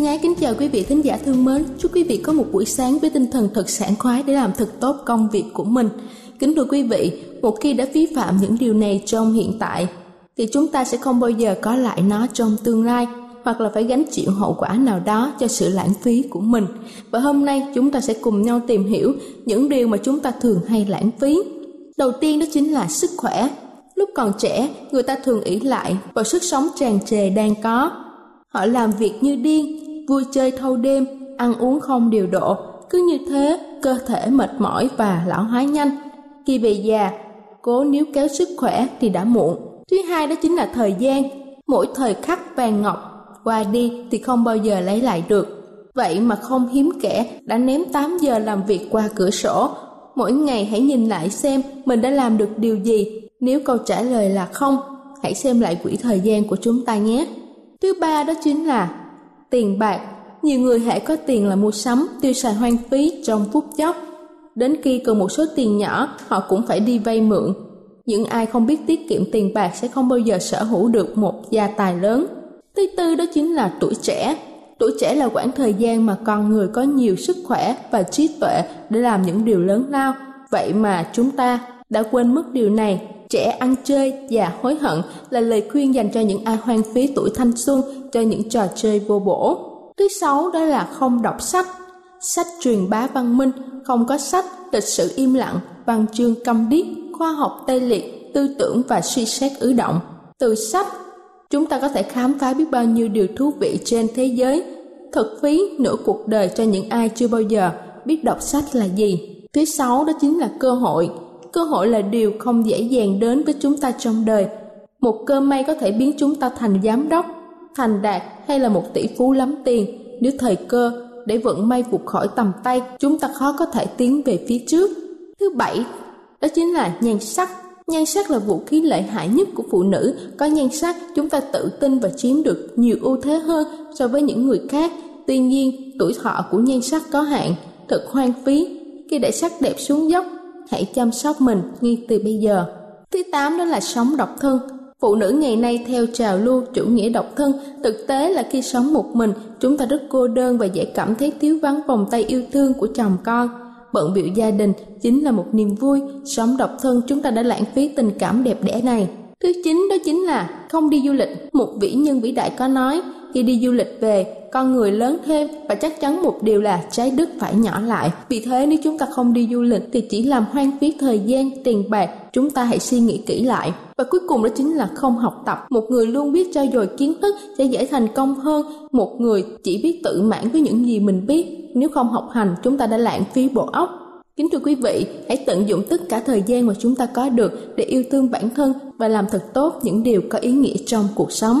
Thân ái kính chào quý vị thính giả thương mến. Chúc quý vị có một buổi sáng với tinh thần thật sảng khoái để làm thật tốt công việc của mình. Kính thưa quý vị, một khi đã vi phạm những điều này trong hiện tại, thì chúng ta sẽ không bao giờ có lại nó trong tương lai hoặc là phải gánh chịu hậu quả nào đó cho sự lãng phí của mình. Và hôm nay chúng ta sẽ cùng nhau tìm hiểu những điều mà chúng ta thường hay lãng phí. Đầu tiên đó chính là sức khỏe. Lúc còn trẻ, người ta thường ỷ lại vào sức sống tràn trề đang có Họ làm việc như điên, vui chơi thâu đêm, ăn uống không điều độ. Cứ như thế, cơ thể mệt mỏi và lão hóa nhanh. Khi về già, cố níu kéo sức khỏe thì đã muộn. Thứ hai đó chính là thời gian. Mỗi thời khắc vàng ngọc qua đi thì không bao giờ lấy lại được. Vậy mà không hiếm kẻ đã ném 8 giờ làm việc qua cửa sổ. Mỗi ngày hãy nhìn lại xem mình đã làm được điều gì. Nếu câu trả lời là không, hãy xem lại quỹ thời gian của chúng ta nhé. Thứ ba đó chính là tiền bạc. Nhiều người hãy có tiền là mua sắm, tiêu xài hoang phí trong phút chốc. Đến khi cần một số tiền nhỏ, họ cũng phải đi vay mượn. Những ai không biết tiết kiệm tiền bạc sẽ không bao giờ sở hữu được một gia tài lớn. Thứ tư đó chính là tuổi trẻ. Tuổi trẻ là quãng thời gian mà con người có nhiều sức khỏe và trí tuệ để làm những điều lớn lao. Vậy mà chúng ta đã quên mất điều này trẻ ăn chơi và hối hận là lời khuyên dành cho những ai hoang phí tuổi thanh xuân cho những trò chơi vô bổ. Thứ sáu đó là không đọc sách. Sách truyền bá văn minh, không có sách, lịch sử im lặng, văn chương câm điếc, khoa học tê liệt, tư tưởng và suy xét ứ động. Từ sách, chúng ta có thể khám phá biết bao nhiêu điều thú vị trên thế giới. Thật phí nửa cuộc đời cho những ai chưa bao giờ biết đọc sách là gì. Thứ sáu đó chính là cơ hội cơ hội là điều không dễ dàng đến với chúng ta trong đời. Một cơ may có thể biến chúng ta thành giám đốc, thành đạt hay là một tỷ phú lắm tiền. Nếu thời cơ để vận may vụt khỏi tầm tay, chúng ta khó có thể tiến về phía trước. Thứ bảy, đó chính là nhan sắc. Nhan sắc là vũ khí lợi hại nhất của phụ nữ. Có nhan sắc, chúng ta tự tin và chiếm được nhiều ưu thế hơn so với những người khác. Tuy nhiên, tuổi thọ của nhan sắc có hạn, thật hoang phí. Khi để sắc đẹp xuống dốc hãy chăm sóc mình ngay từ bây giờ. Thứ tám đó là sống độc thân. Phụ nữ ngày nay theo trào lưu chủ nghĩa độc thân, thực tế là khi sống một mình, chúng ta rất cô đơn và dễ cảm thấy thiếu vắng vòng tay yêu thương của chồng con. Bận biểu gia đình chính là một niềm vui, sống độc thân chúng ta đã lãng phí tình cảm đẹp đẽ này. Thứ chín đó chính là không đi du lịch. Một vĩ nhân vĩ đại có nói, khi đi du lịch về, con người lớn thêm và chắc chắn một điều là trái đất phải nhỏ lại. Vì thế nếu chúng ta không đi du lịch thì chỉ làm hoang phí thời gian, tiền bạc, chúng ta hãy suy nghĩ kỹ lại. Và cuối cùng đó chính là không học tập. Một người luôn biết trao dồi kiến thức sẽ dễ thành công hơn một người chỉ biết tự mãn với những gì mình biết. Nếu không học hành, chúng ta đã lãng phí bộ óc Kính thưa quý vị, hãy tận dụng tất cả thời gian mà chúng ta có được để yêu thương bản thân và làm thật tốt những điều có ý nghĩa trong cuộc sống.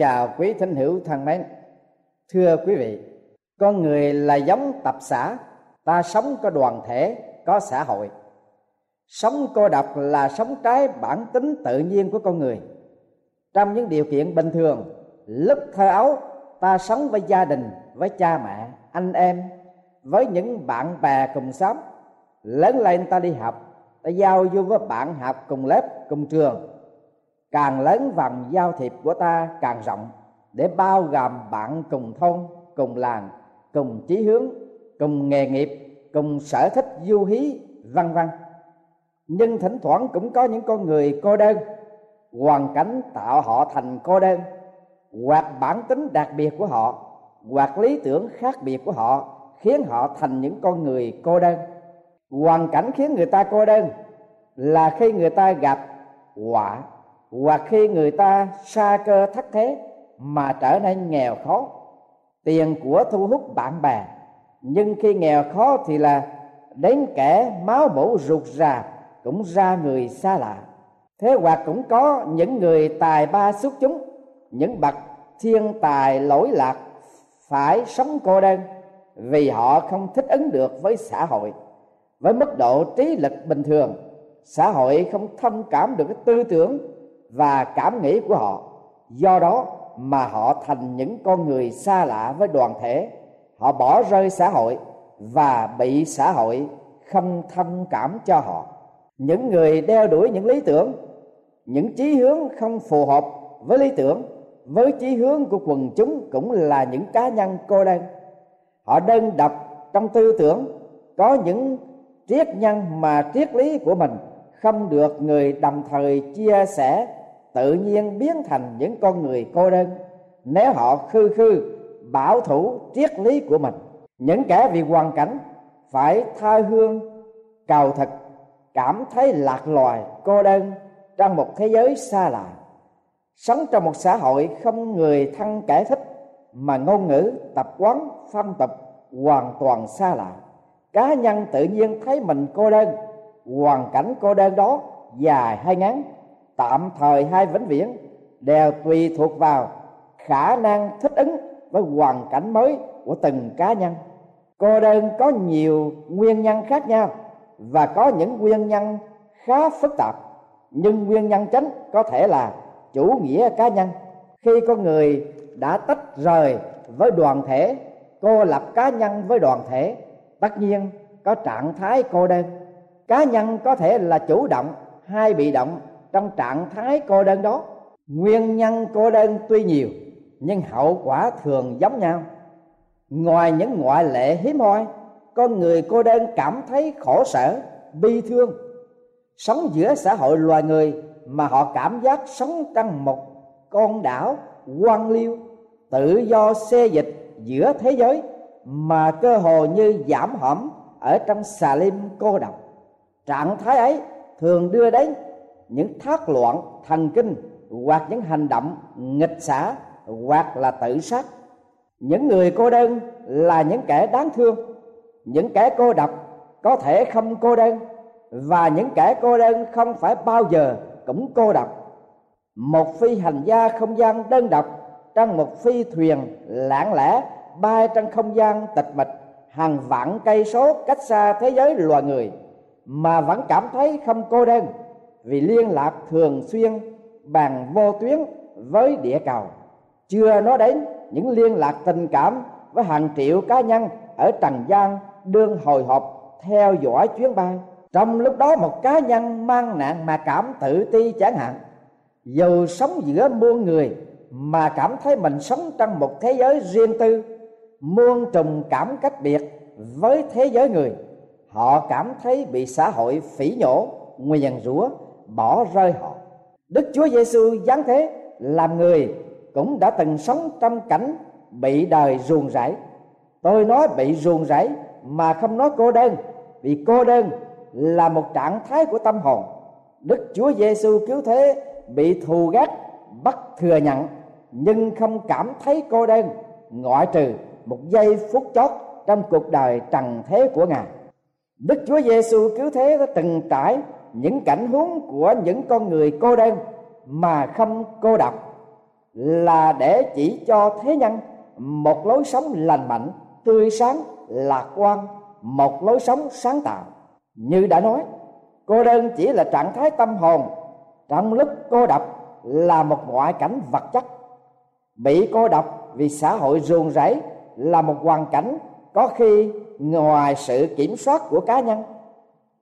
Chào quý thính hữu thân mến. Thưa quý vị, con người là giống tập xã, ta sống có đoàn thể, có xã hội. Sống cô độc là sống trái bản tính tự nhiên của con người. Trong những điều kiện bình thường, lúc thơ ấu ta sống với gia đình, với cha mẹ, anh em, với những bạn bè cùng xóm. Lớn lên ta đi học, ta giao du với bạn học cùng lớp, cùng trường càng lớn vòng giao thiệp của ta, càng rộng, để bao gồm bạn cùng thôn, cùng làng, cùng chí hướng, cùng nghề nghiệp, cùng sở thích du hí, vân vân. Nhưng thỉnh thoảng cũng có những con người cô đơn. Hoàn cảnh tạo họ thành cô đơn. Hoặc bản tính đặc biệt của họ, hoặc lý tưởng khác biệt của họ, khiến họ thành những con người cô đơn. Hoàn cảnh khiến người ta cô đơn là khi người ta gặp họa hoặc khi người ta xa cơ thất thế mà trở nên nghèo khó, tiền của thu hút bạn bè. Nhưng khi nghèo khó thì là đến kẻ máu mủ rụt rà cũng ra người xa lạ. Thế hoặc cũng có những người tài ba xuất chúng, những bậc thiên tài lỗi lạc phải sống cô đơn vì họ không thích ứng được với xã hội, với mức độ trí lực bình thường. Xã hội không thông cảm được cái tư tưởng và cảm nghĩ của họ. Do đó mà họ thành những con người xa lạ với đoàn thể. Họ bỏ rơi xã hội và bị xã hội không thông cảm cho họ. Những người đeo đuổi những lý tưởng, những chí hướng không phù hợp với lý tưởng, với chí hướng của quần chúng cũng là những cá nhân cô đơn. Họ đơn độc trong tư tưởng, có những triết nhân mà triết lý của mình không được người đồng thời chia sẻ tự nhiên biến thành những con người cô đơn. Nếu họ khư khư, bảo thủ, triết lý của mình, những kẻ vì hoàn cảnh phải tha hương, cầu thực, cảm thấy lạc loài, cô đơn trong một thế giới xa lạ. Sống trong một xã hội không người thân kẻ thích, mà ngôn ngữ, tập quán, phong tục hoàn toàn xa lạ. Cá nhân tự nhiên thấy mình cô đơn, hoàn cảnh cô đơn đó dài hay ngắn tạm thời hay vĩnh viễn đều tùy thuộc vào khả năng thích ứng với hoàn cảnh mới của từng cá nhân. Cô đơn có nhiều nguyên nhân khác nhau và có những nguyên nhân khá phức tạp, nhưng nguyên nhân chính có thể là chủ nghĩa cá nhân. Khi con người đã tách rời với đoàn thể, cô lập cá nhân với đoàn thể, tất nhiên có trạng thái cô đơn. Cá nhân có thể là chủ động hay bị động trong trạng thái cô đơn đó, nguyên nhân cô đơn tuy nhiều, nhưng hậu quả thường giống nhau. Ngoài những ngoại lệ hiếm hoi, con người cô đơn cảm thấy khổ sở, bi thương. Sống giữa xã hội loài người mà họ cảm giác sống trong một con đảo quan liêu, tự do xê dịch giữa thế giới mà cơ hồ như giảm hõm ở trong xà lim cô độc. Trạng thái ấy thường đưa đến những thác loạn, thần kinh, hoặc những hành động nghịch xả, hoặc là tự sát. Những người cô đơn là những kẻ đáng thương. Những kẻ cô độc có thể không cô đơn, và những kẻ cô đơn không phải bao giờ cũng cô độc. Một phi hành gia không gian đơn độc trong một phi thuyền lãng lẽ bay trong không gian tịch mịch, hàng vạn cây số cách xa thế giới loài người, mà vẫn cảm thấy không cô đơn vì liên lạc thường xuyên bằng vô tuyến với địa cầu. Chưa nói đến những liên lạc tình cảm với hàng triệu cá nhân ở trần gian đương hồi hộp theo dõi chuyến bay. Trong lúc đó một cá nhân mang nạn mà cảm tự ti chẳng hạn. Dù sống giữa muôn người, mà cảm thấy mình sống trong một thế giới riêng tư, muôn trùng cảm cách biệt với thế giới người, họ cảm thấy bị xã hội phỉ nhổ nguyền rủa bỏ rơi họ. Đức chúa giêsu giáng thế, làm người cũng đã từng sống trong cảnh bị đời ruồng rẫy. Tôi nói bị ruồng rẫy mà không nói cô đơn, vì cô đơn là một trạng thái của tâm hồn. Đức chúa giêsu cứu thế, bị thù ghét, bắt thừa nhận, nhưng không cảm thấy cô đơn, ngoại trừ một giây phút chót trong cuộc đời trần thế của ngài. Đức chúa giêsu cứu thế đã từng trải những cảnh huống của những con người cô đơn mà không cô độc là để chỉ cho thế nhân. Một lối sống lành mạnh, tươi sáng, lạc quan. Một lối sống sáng tạo. Như đã nói, cô đơn chỉ là trạng thái tâm hồn. Trong lúc cô độc là một ngoại cảnh vật chất. Bị cô độc vì xã hội ruồng rẫy là một hoàn cảnh có khi ngoài sự kiểm soát của cá nhân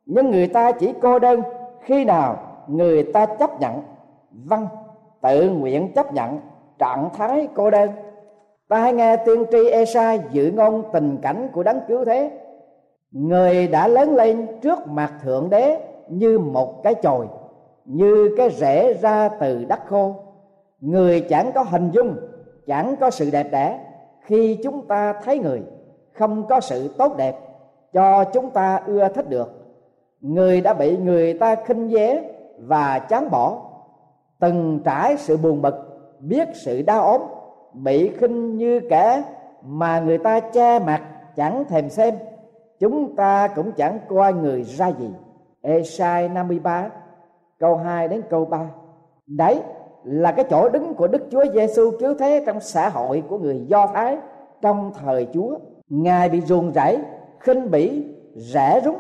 nhưng người ta chỉ cô đơn khi nào người ta chấp nhận. Vâng tự nguyện chấp nhận trạng thái cô đơn. Ta hãy nghe tiên tri Esai dự ngôn tình cảnh của đấng cứu thế. Người đã lớn lên trước mặt thượng đế như một cái chồi, như cái rễ ra từ đất khô. Người chẳng có hình dung, chẳng có sự đẹp đẽ khi chúng ta thấy người không có sự tốt đẹp cho chúng ta ưa thích được người đã bị người ta khinh dế và chán bỏ. Từng trải sự buồn bực, biết sự đau ốm, bị khinh như kẻ mà người ta che mặt chẳng thèm xem. Chúng ta cũng chẳng coi người ra gì. Esai 53 câu 2 đến câu 3 đấy là cái chỗ đứng của Đức Chúa Giêsu cứu thế trong xã hội của người Do Thái trong thời Chúa. Ngài bị ruồng rẫy, khinh bỉ, rẻ rúng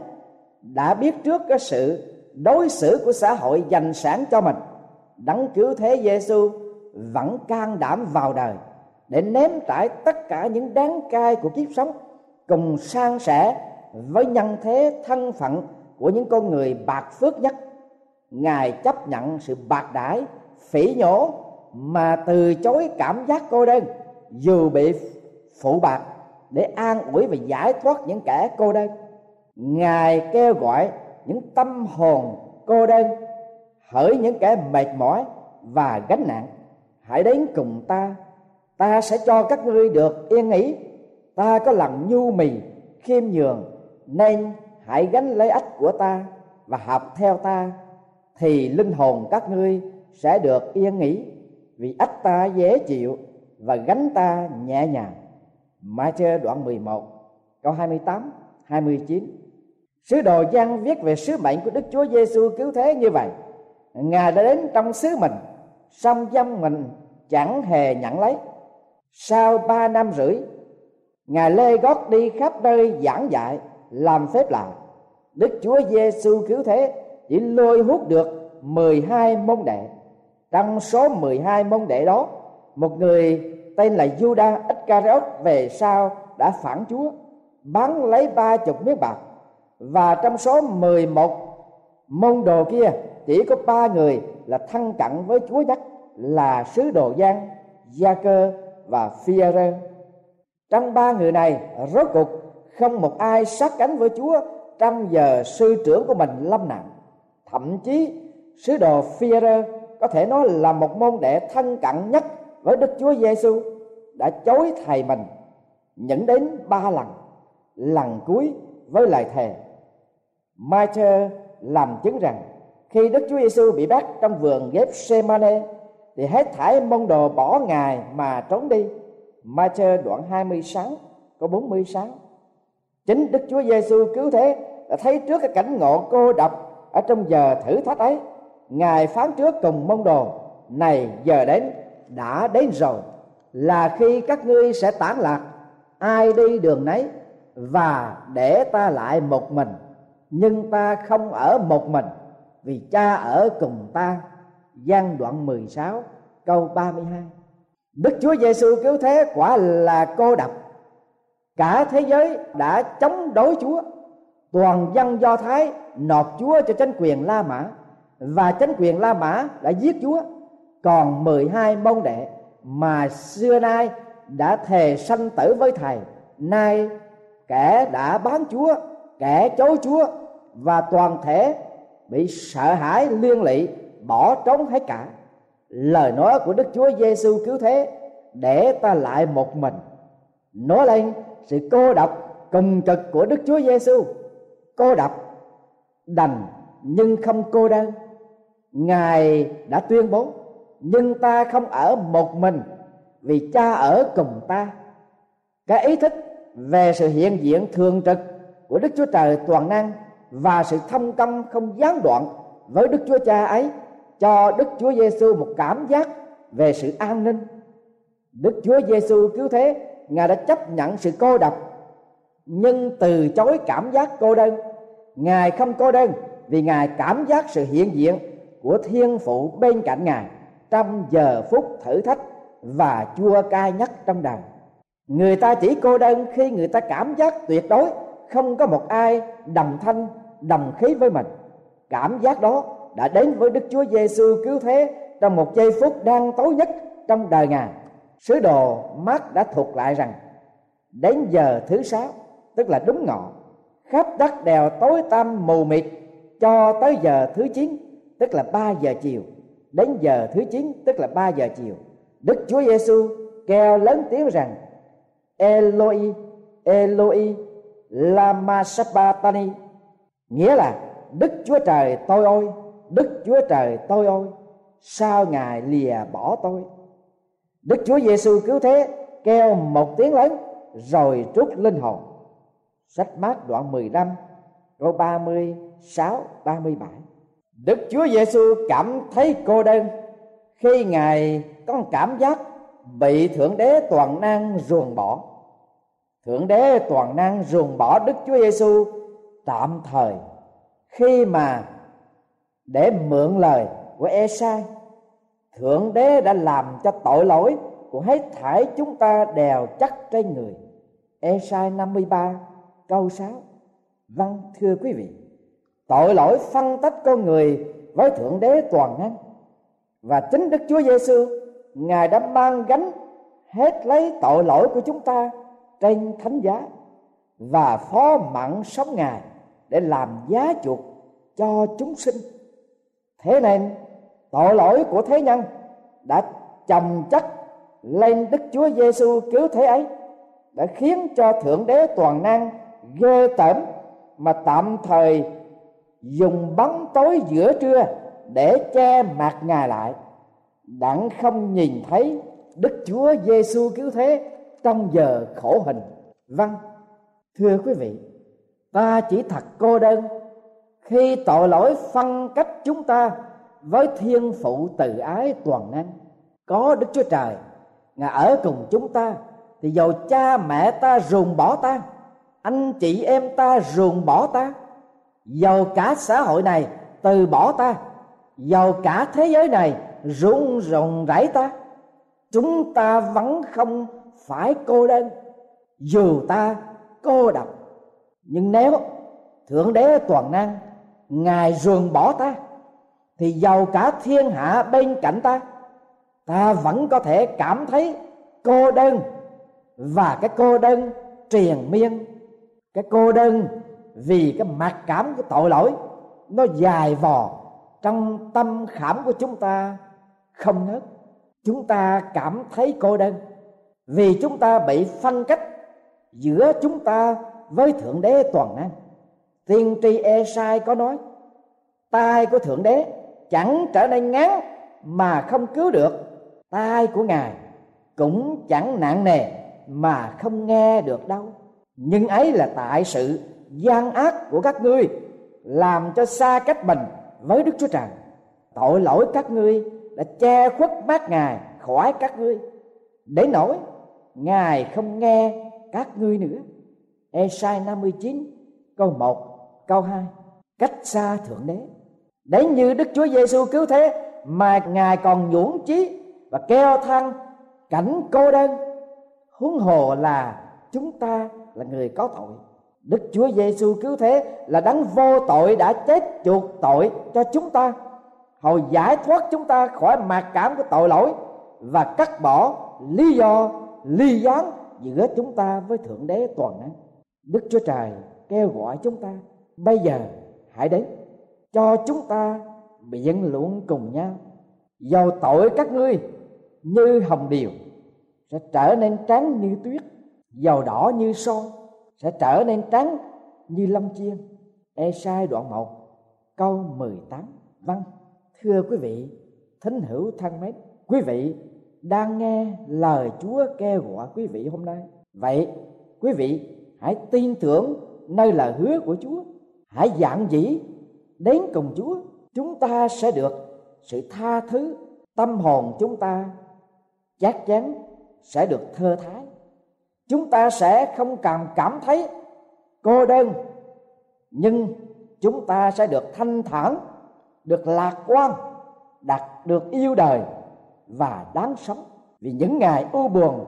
đã biết trước cái sự đối xử của xã hội dành sẵn cho mình. Đấng cứu thế Giêsu vẫn can đảm vào đời để ném trải tất cả những đáng cay của kiếp sống, cùng san sẻ với nhân thế thân phận của những con người bạc phước nhất. Ngài chấp nhận sự bạc đãi, phỉ nhổ mà từ chối cảm giác cô đơn, dù bị phụ bạc để an ủi và giải thoát những kẻ cô đơn ngài kêu gọi những tâm hồn cô đơn, hỡi những kẻ mệt mỏi và gánh nặng. Hãy đến cùng ta ta sẽ cho các ngươi được yên nghỉ. Ta có lòng nhu mì, khiêm nhường, nên hãy gánh lấy ách của ta và học theo ta, thì linh hồn các ngươi sẽ được yên nghỉ. Vì ách ta dễ chịu và gánh ta nhẹ nhàng. Matthew đoạn 11 câu 28 29 Sứ đồ Giăng viết về sứ mệnh của Đức Chúa Giêsu cứu thế như vậy. Ngài đã đến trong sứ mình, song dâm mình chẳng hề nhận lấy. Sau ba năm rưỡi, ngài lê gót đi khắp nơi giảng dạy, làm phép lạ. Đức chúa giêsu cứu thế chỉ lôi hút được 12 môn đệ. Trong số 12 môn đệ đó, một người tên là Judas Iscariot về sau đã phản Chúa bán lấy ba chục miếng bạc và trong số 11 môn đồ kia chỉ có ba người là thân cận với Chúa nhất là sứ đồ Giang, Gia Cơ và phi rơ trong ba người này rốt cuộc không một ai sát cánh với chúa trong giờ sư trưởng của mình lâm nạn. Thậm chí sứ đồ phi rơ có thể nói là một môn đệ thân cận nhất với đức chúa giêsu đã chối thầy mình những đến ba lần lần cuối với lời thề. Michael làm chứng rằng khi Đức Chúa Giêsu bị bắt trong vườn Gethsemane thì hết thải môn đồ bỏ ngài mà trốn đi. Matthew đoạn 26 câu 46 chính Đức Chúa Giêsu cứu thế đã thấy trước cái cảnh ngộ cô độc ở trong giờ thử thách ấy. Ngài phán trước cùng môn đồ, này, giờ đến, đã đến rồi. Là khi các ngươi sẽ tản lạc, ai đi đường nấy và để ta lại một mình nhưng ta không ở một mình vì cha ở cùng ta. Gian đoạn 16 câu 32 Đức Chúa Giêsu cứu thế quả là cô độc. Cả thế giới đã chống đối Chúa. Toàn dân Do Thái nộp Chúa cho chính quyền La Mã Và chính quyền La Mã đã giết Chúa. Còn 12 môn đệ mà xưa nay đã thề sanh tử với Thầy Nay kẻ đã bán Chúa, kẻ chối Chúa Và toàn thể bị sợ hãi liên lụy, bỏ trốn hết cả. Lời nói của đức chúa giêsu cứu thế để ta lại một mình. Nói lên sự cô độc cùng cực của đức chúa giêsu. Cô độc, đành nhưng không cô đơn. Ngài đã tuyên bố, nhưng ta không ở một mình, vì cha ở cùng ta. Cái ý thức về sự hiện diện thường trực của đức chúa trời toàn năng và sự thông công không gián đoạn với đức chúa cha ấy cho Đức Chúa Giêsu một cảm giác về sự an ninh. Đức Chúa Giêsu cứu thế, Ngài đã chấp nhận sự cô độc nhưng từ chối cảm giác cô đơn. Ngài không cô đơn vì Ngài cảm giác sự hiện diện của Thiên Phụ bên cạnh Ngài trong giờ phút thử thách và chua cay nhất trong đời. Người ta chỉ cô đơn khi người ta cảm giác tuyệt đối không có một ai đồng thanh đồng khí với mình. Cảm giác đó đã đến với Đức Chúa Giêsu cứu thế trong một giây phút đang tối nhất trong đời Ngài. Sứ đồ mát đã thuật lại rằng, đến giờ thứ sáu, tức là đúng ngọ, khắp đất đèo tối tăm mù mịt cho tới giờ thứ chín, tức là ba giờ chiều đến giờ thứ chín, tức là ba giờ chiều Đức Chúa Giêsu kêu lớn tiếng rằng, Eloi Eloi lama nghĩa là, Đức Chúa Trời tôi ơi Đức Chúa Trời tôi ơi sao ngài lìa bỏ tôi? Đức Chúa Giêsu cứu thế, kêu một tiếng lớn, rồi trút linh hồn. Sách mát đoạn 15 câu 36 37 Đức Chúa Giêsu cảm thấy cô đơn khi ngài có cảm giác bị thượng đế toàn năng ruồng bỏ thượng đế toàn năng ruồng bỏ Đức Chúa Giêsu tạm thời, khi mà để mượn lời của Esai, thượng đế đã làm cho tội lỗi của hết thảy chúng ta đều chắc trên người. Esai 53 câu 6 Vâng thưa quý vị, Tội lỗi phân tách con người với Thượng Đế toàn năng, Và chính Đức Chúa Giêsu Ngài đã mang gánh hết lấy tội lỗi của chúng ta trên thánh giá Và phó mặn sống Ngài để làm giá chuộc cho chúng sinh. Thế nên, tội lỗi của thế nhân đã chồng chất lên Đức Chúa Giêsu cứu thế ấy, đã khiến cho thượng đế toàn năng ghê tởm mà tạm thời dùng bóng tối giữa trưa để che mặt ngài lại. Đặng không nhìn thấy Đức Chúa Giêsu cứu thế trong giờ khổ hình. Vâng, thưa quý vị, ta chỉ thật cô đơn khi tội lỗi phân cách chúng ta với thiên phụ từ ái toàn năng. Có Đức Chúa Trời, Ngài ở cùng chúng ta thì dầu cha mẹ ta ruồng bỏ ta anh chị em ta ruồng bỏ ta dầu cả xã hội này từ bỏ ta dầu cả thế giới này rung rồng rãi ta chúng ta vẫn không phải cô đơn. Dù ta cô độc, nhưng nếu thượng đế toàn năng, ngài ruồng bỏ ta, thì giàu cả thiên hạ bên cạnh ta ta vẫn có thể cảm thấy cô đơn. Và cái cô đơn triền miên, cái cô đơn vì cái mặc cảm của tội lỗi, nó dài vò trong tâm khảm của chúng ta không ngớt. Chúng ta cảm thấy cô đơn vì chúng ta bị phân cách giữa chúng ta với thượng đế toàn năng. Tiên tri Esai có nói, tai của thượng đế chẳng trở nên ngắn mà không cứu được. Tai của ngài cũng chẳng nặng nề mà không nghe được đâu. Nhưng ấy là tại sự gian ác của các ngươi, làm cho xa cách mình với đức chúa trời. Tội lỗi các ngươi đã che khuất mắt ngài khỏi các ngươi. Để nổi ngài không nghe các ngươi nữa. Esai 59 câu 1 câu 2 cách xa thượng đế. Đến như đức chúa giêsu cứu thế, mà ngài còn nhũn chí và kêu than cảnh cô đơn. Huống hồ là chúng ta là người có tội. Đức Chúa Giêsu cứu thế là đấng vô tội đã chết chuộc tội cho chúng ta. Hầu giải thoát chúng ta khỏi mặc cảm của tội lỗi và cắt bỏ lý do ly gián giữa chúng ta với thượng đế toàn năng. Đức Chúa Trời kêu gọi chúng ta, bây giờ hãy đến, cho chúng ta biện luận cùng nhau. Dầu tội các ngươi như hồng điều sẽ trở nên trắng như tuyết. Dầu đỏ như son, sẽ trở nên trắng như lông chiên. Esai đoạn 1 câu 18 Vâng thưa quý vị thính hữu thân mến, quý vị đang nghe lời Chúa kêu gọi quý vị hôm nay. Vậy, quý vị hãy tin tưởng nơi lời hứa của Chúa. Hãy dạng dĩ, đến cùng Chúa, chúng ta sẽ được sự tha thứ, tâm hồn chúng ta chắc chắn sẽ được thơ thái. Chúng ta sẽ không cảm cảm thấy cô đơn, nhưng chúng ta sẽ được thanh thản, được lạc quan, đạt được yêu đời và đáng sống. Vì những ngày u buồn,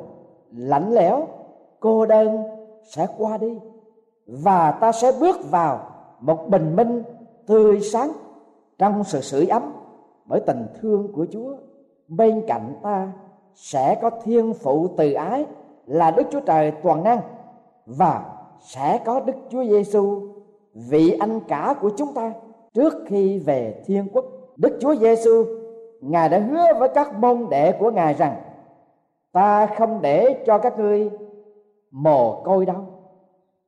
lạnh lẽo, cô đơn sẽ qua đi và ta sẽ bước vào một bình minh tươi sáng trong sự sưởi ấm bởi tình thương của Chúa. Bên cạnh ta sẽ có thiên phụ từ ái là Đức Chúa Trời toàn năng và sẽ có Đức Chúa Giêsu vị anh cả của chúng ta trước khi về thiên quốc. Đức chúa giêsu ngài đã hứa với các môn đệ của ngài rằng, ta không để cho các ngươi mồ côi đâu.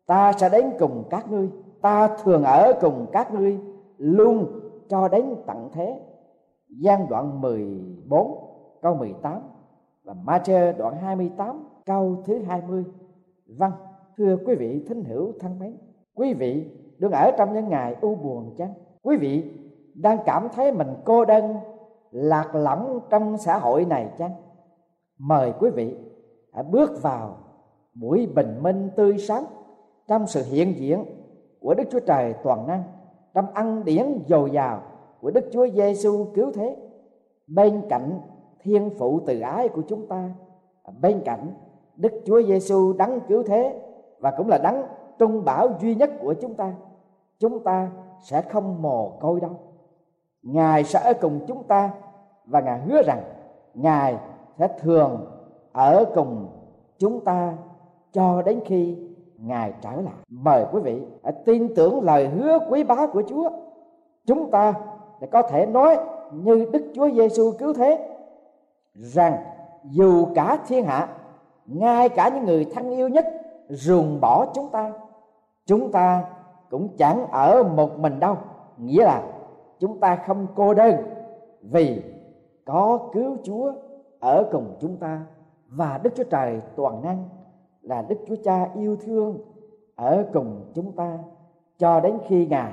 Ta sẽ đến cùng các ngươi, ta thường ở cùng các ngươi luôn cho đến tận thế. Gian đoạn 14 câu 18 và Ma-chơ đoạn 28 câu thứ 20 vâng thưa quý vị thính hữu thân mến, quý vị đừng ở trong những ngày u buồn chăng? Quý vị đang cảm thấy mình cô đơn lạc lõng trong xã hội này chăng? Mời quý vị hãy bước vào buổi bình minh tươi sáng trong sự hiện diện của Đức Chúa Trời toàn năng, trong ăn điển dồi dào của Đức Chúa Giêsu cứu thế. Bên cạnh thiên phụ từ ái của chúng ta, bên cạnh Đức Chúa Giêsu đấng cứu thế và cũng là đấng trung bảo duy nhất của chúng ta chúng ta sẽ không mồ côi đâu ngài sẽ ở cùng chúng ta và ngài hứa rằng ngài sẽ thường ở cùng chúng ta cho đến khi ngài trở lại. Mời quý vị hãy tin tưởng lời hứa quý báu của chúa. Chúng ta để có thể nói như đức chúa giêsu cứu thế rằng dù cả thiên hạ, ngay cả những người thân yêu nhất ruồng bỏ chúng ta chúng ta cũng chẳng ở một mình đâu. Nghĩa là chúng ta không cô đơn vì có cứu chúa ở cùng chúng ta và đức chúa trời toàn năng là đức chúa cha yêu thương ở cùng chúng ta cho đến khi ngài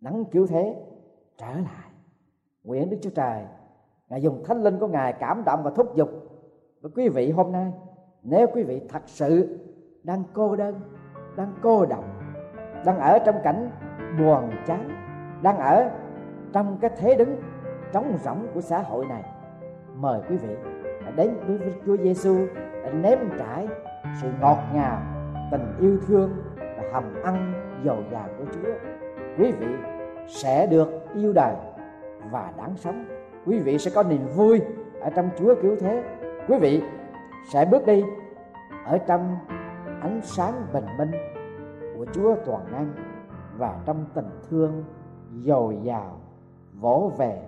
nắng cứu thế trở lại. Nguyện đức chúa trời, ngài dùng thánh linh của ngài cảm động và thúc giục. Với quý vị hôm nay, nếu quý vị thật sự đang cô đơn, đang cô độc đang ở trong cảnh buồn chán đang ở trong cái thế đứng trống rỗng của xã hội này. Mời quý vị đến với Chúa Giêsu để nếm trải sự ngọt ngào, tình yêu thương và hầm ăn dầu dào của Chúa. Quý vị sẽ được yêu đời và đáng sống. Quý vị sẽ có niềm vui ở trong Chúa cứu thế. Quý vị sẽ bước đi ở trong ánh sáng bình minh của Chúa toàn năng và trong tình thương dồi dào, vỗ về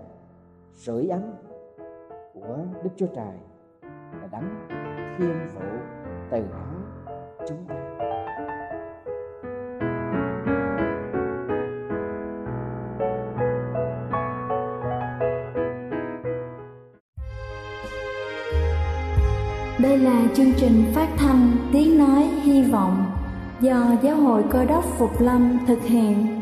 sưởi ấm của Đức Chúa Trời là đấng thiên phụ từ ái chúng ta Đây là chương trình phát thanh Tiếng Nói Hy Vọng do Giáo hội Cơ đốc Phục Lâm thực hiện.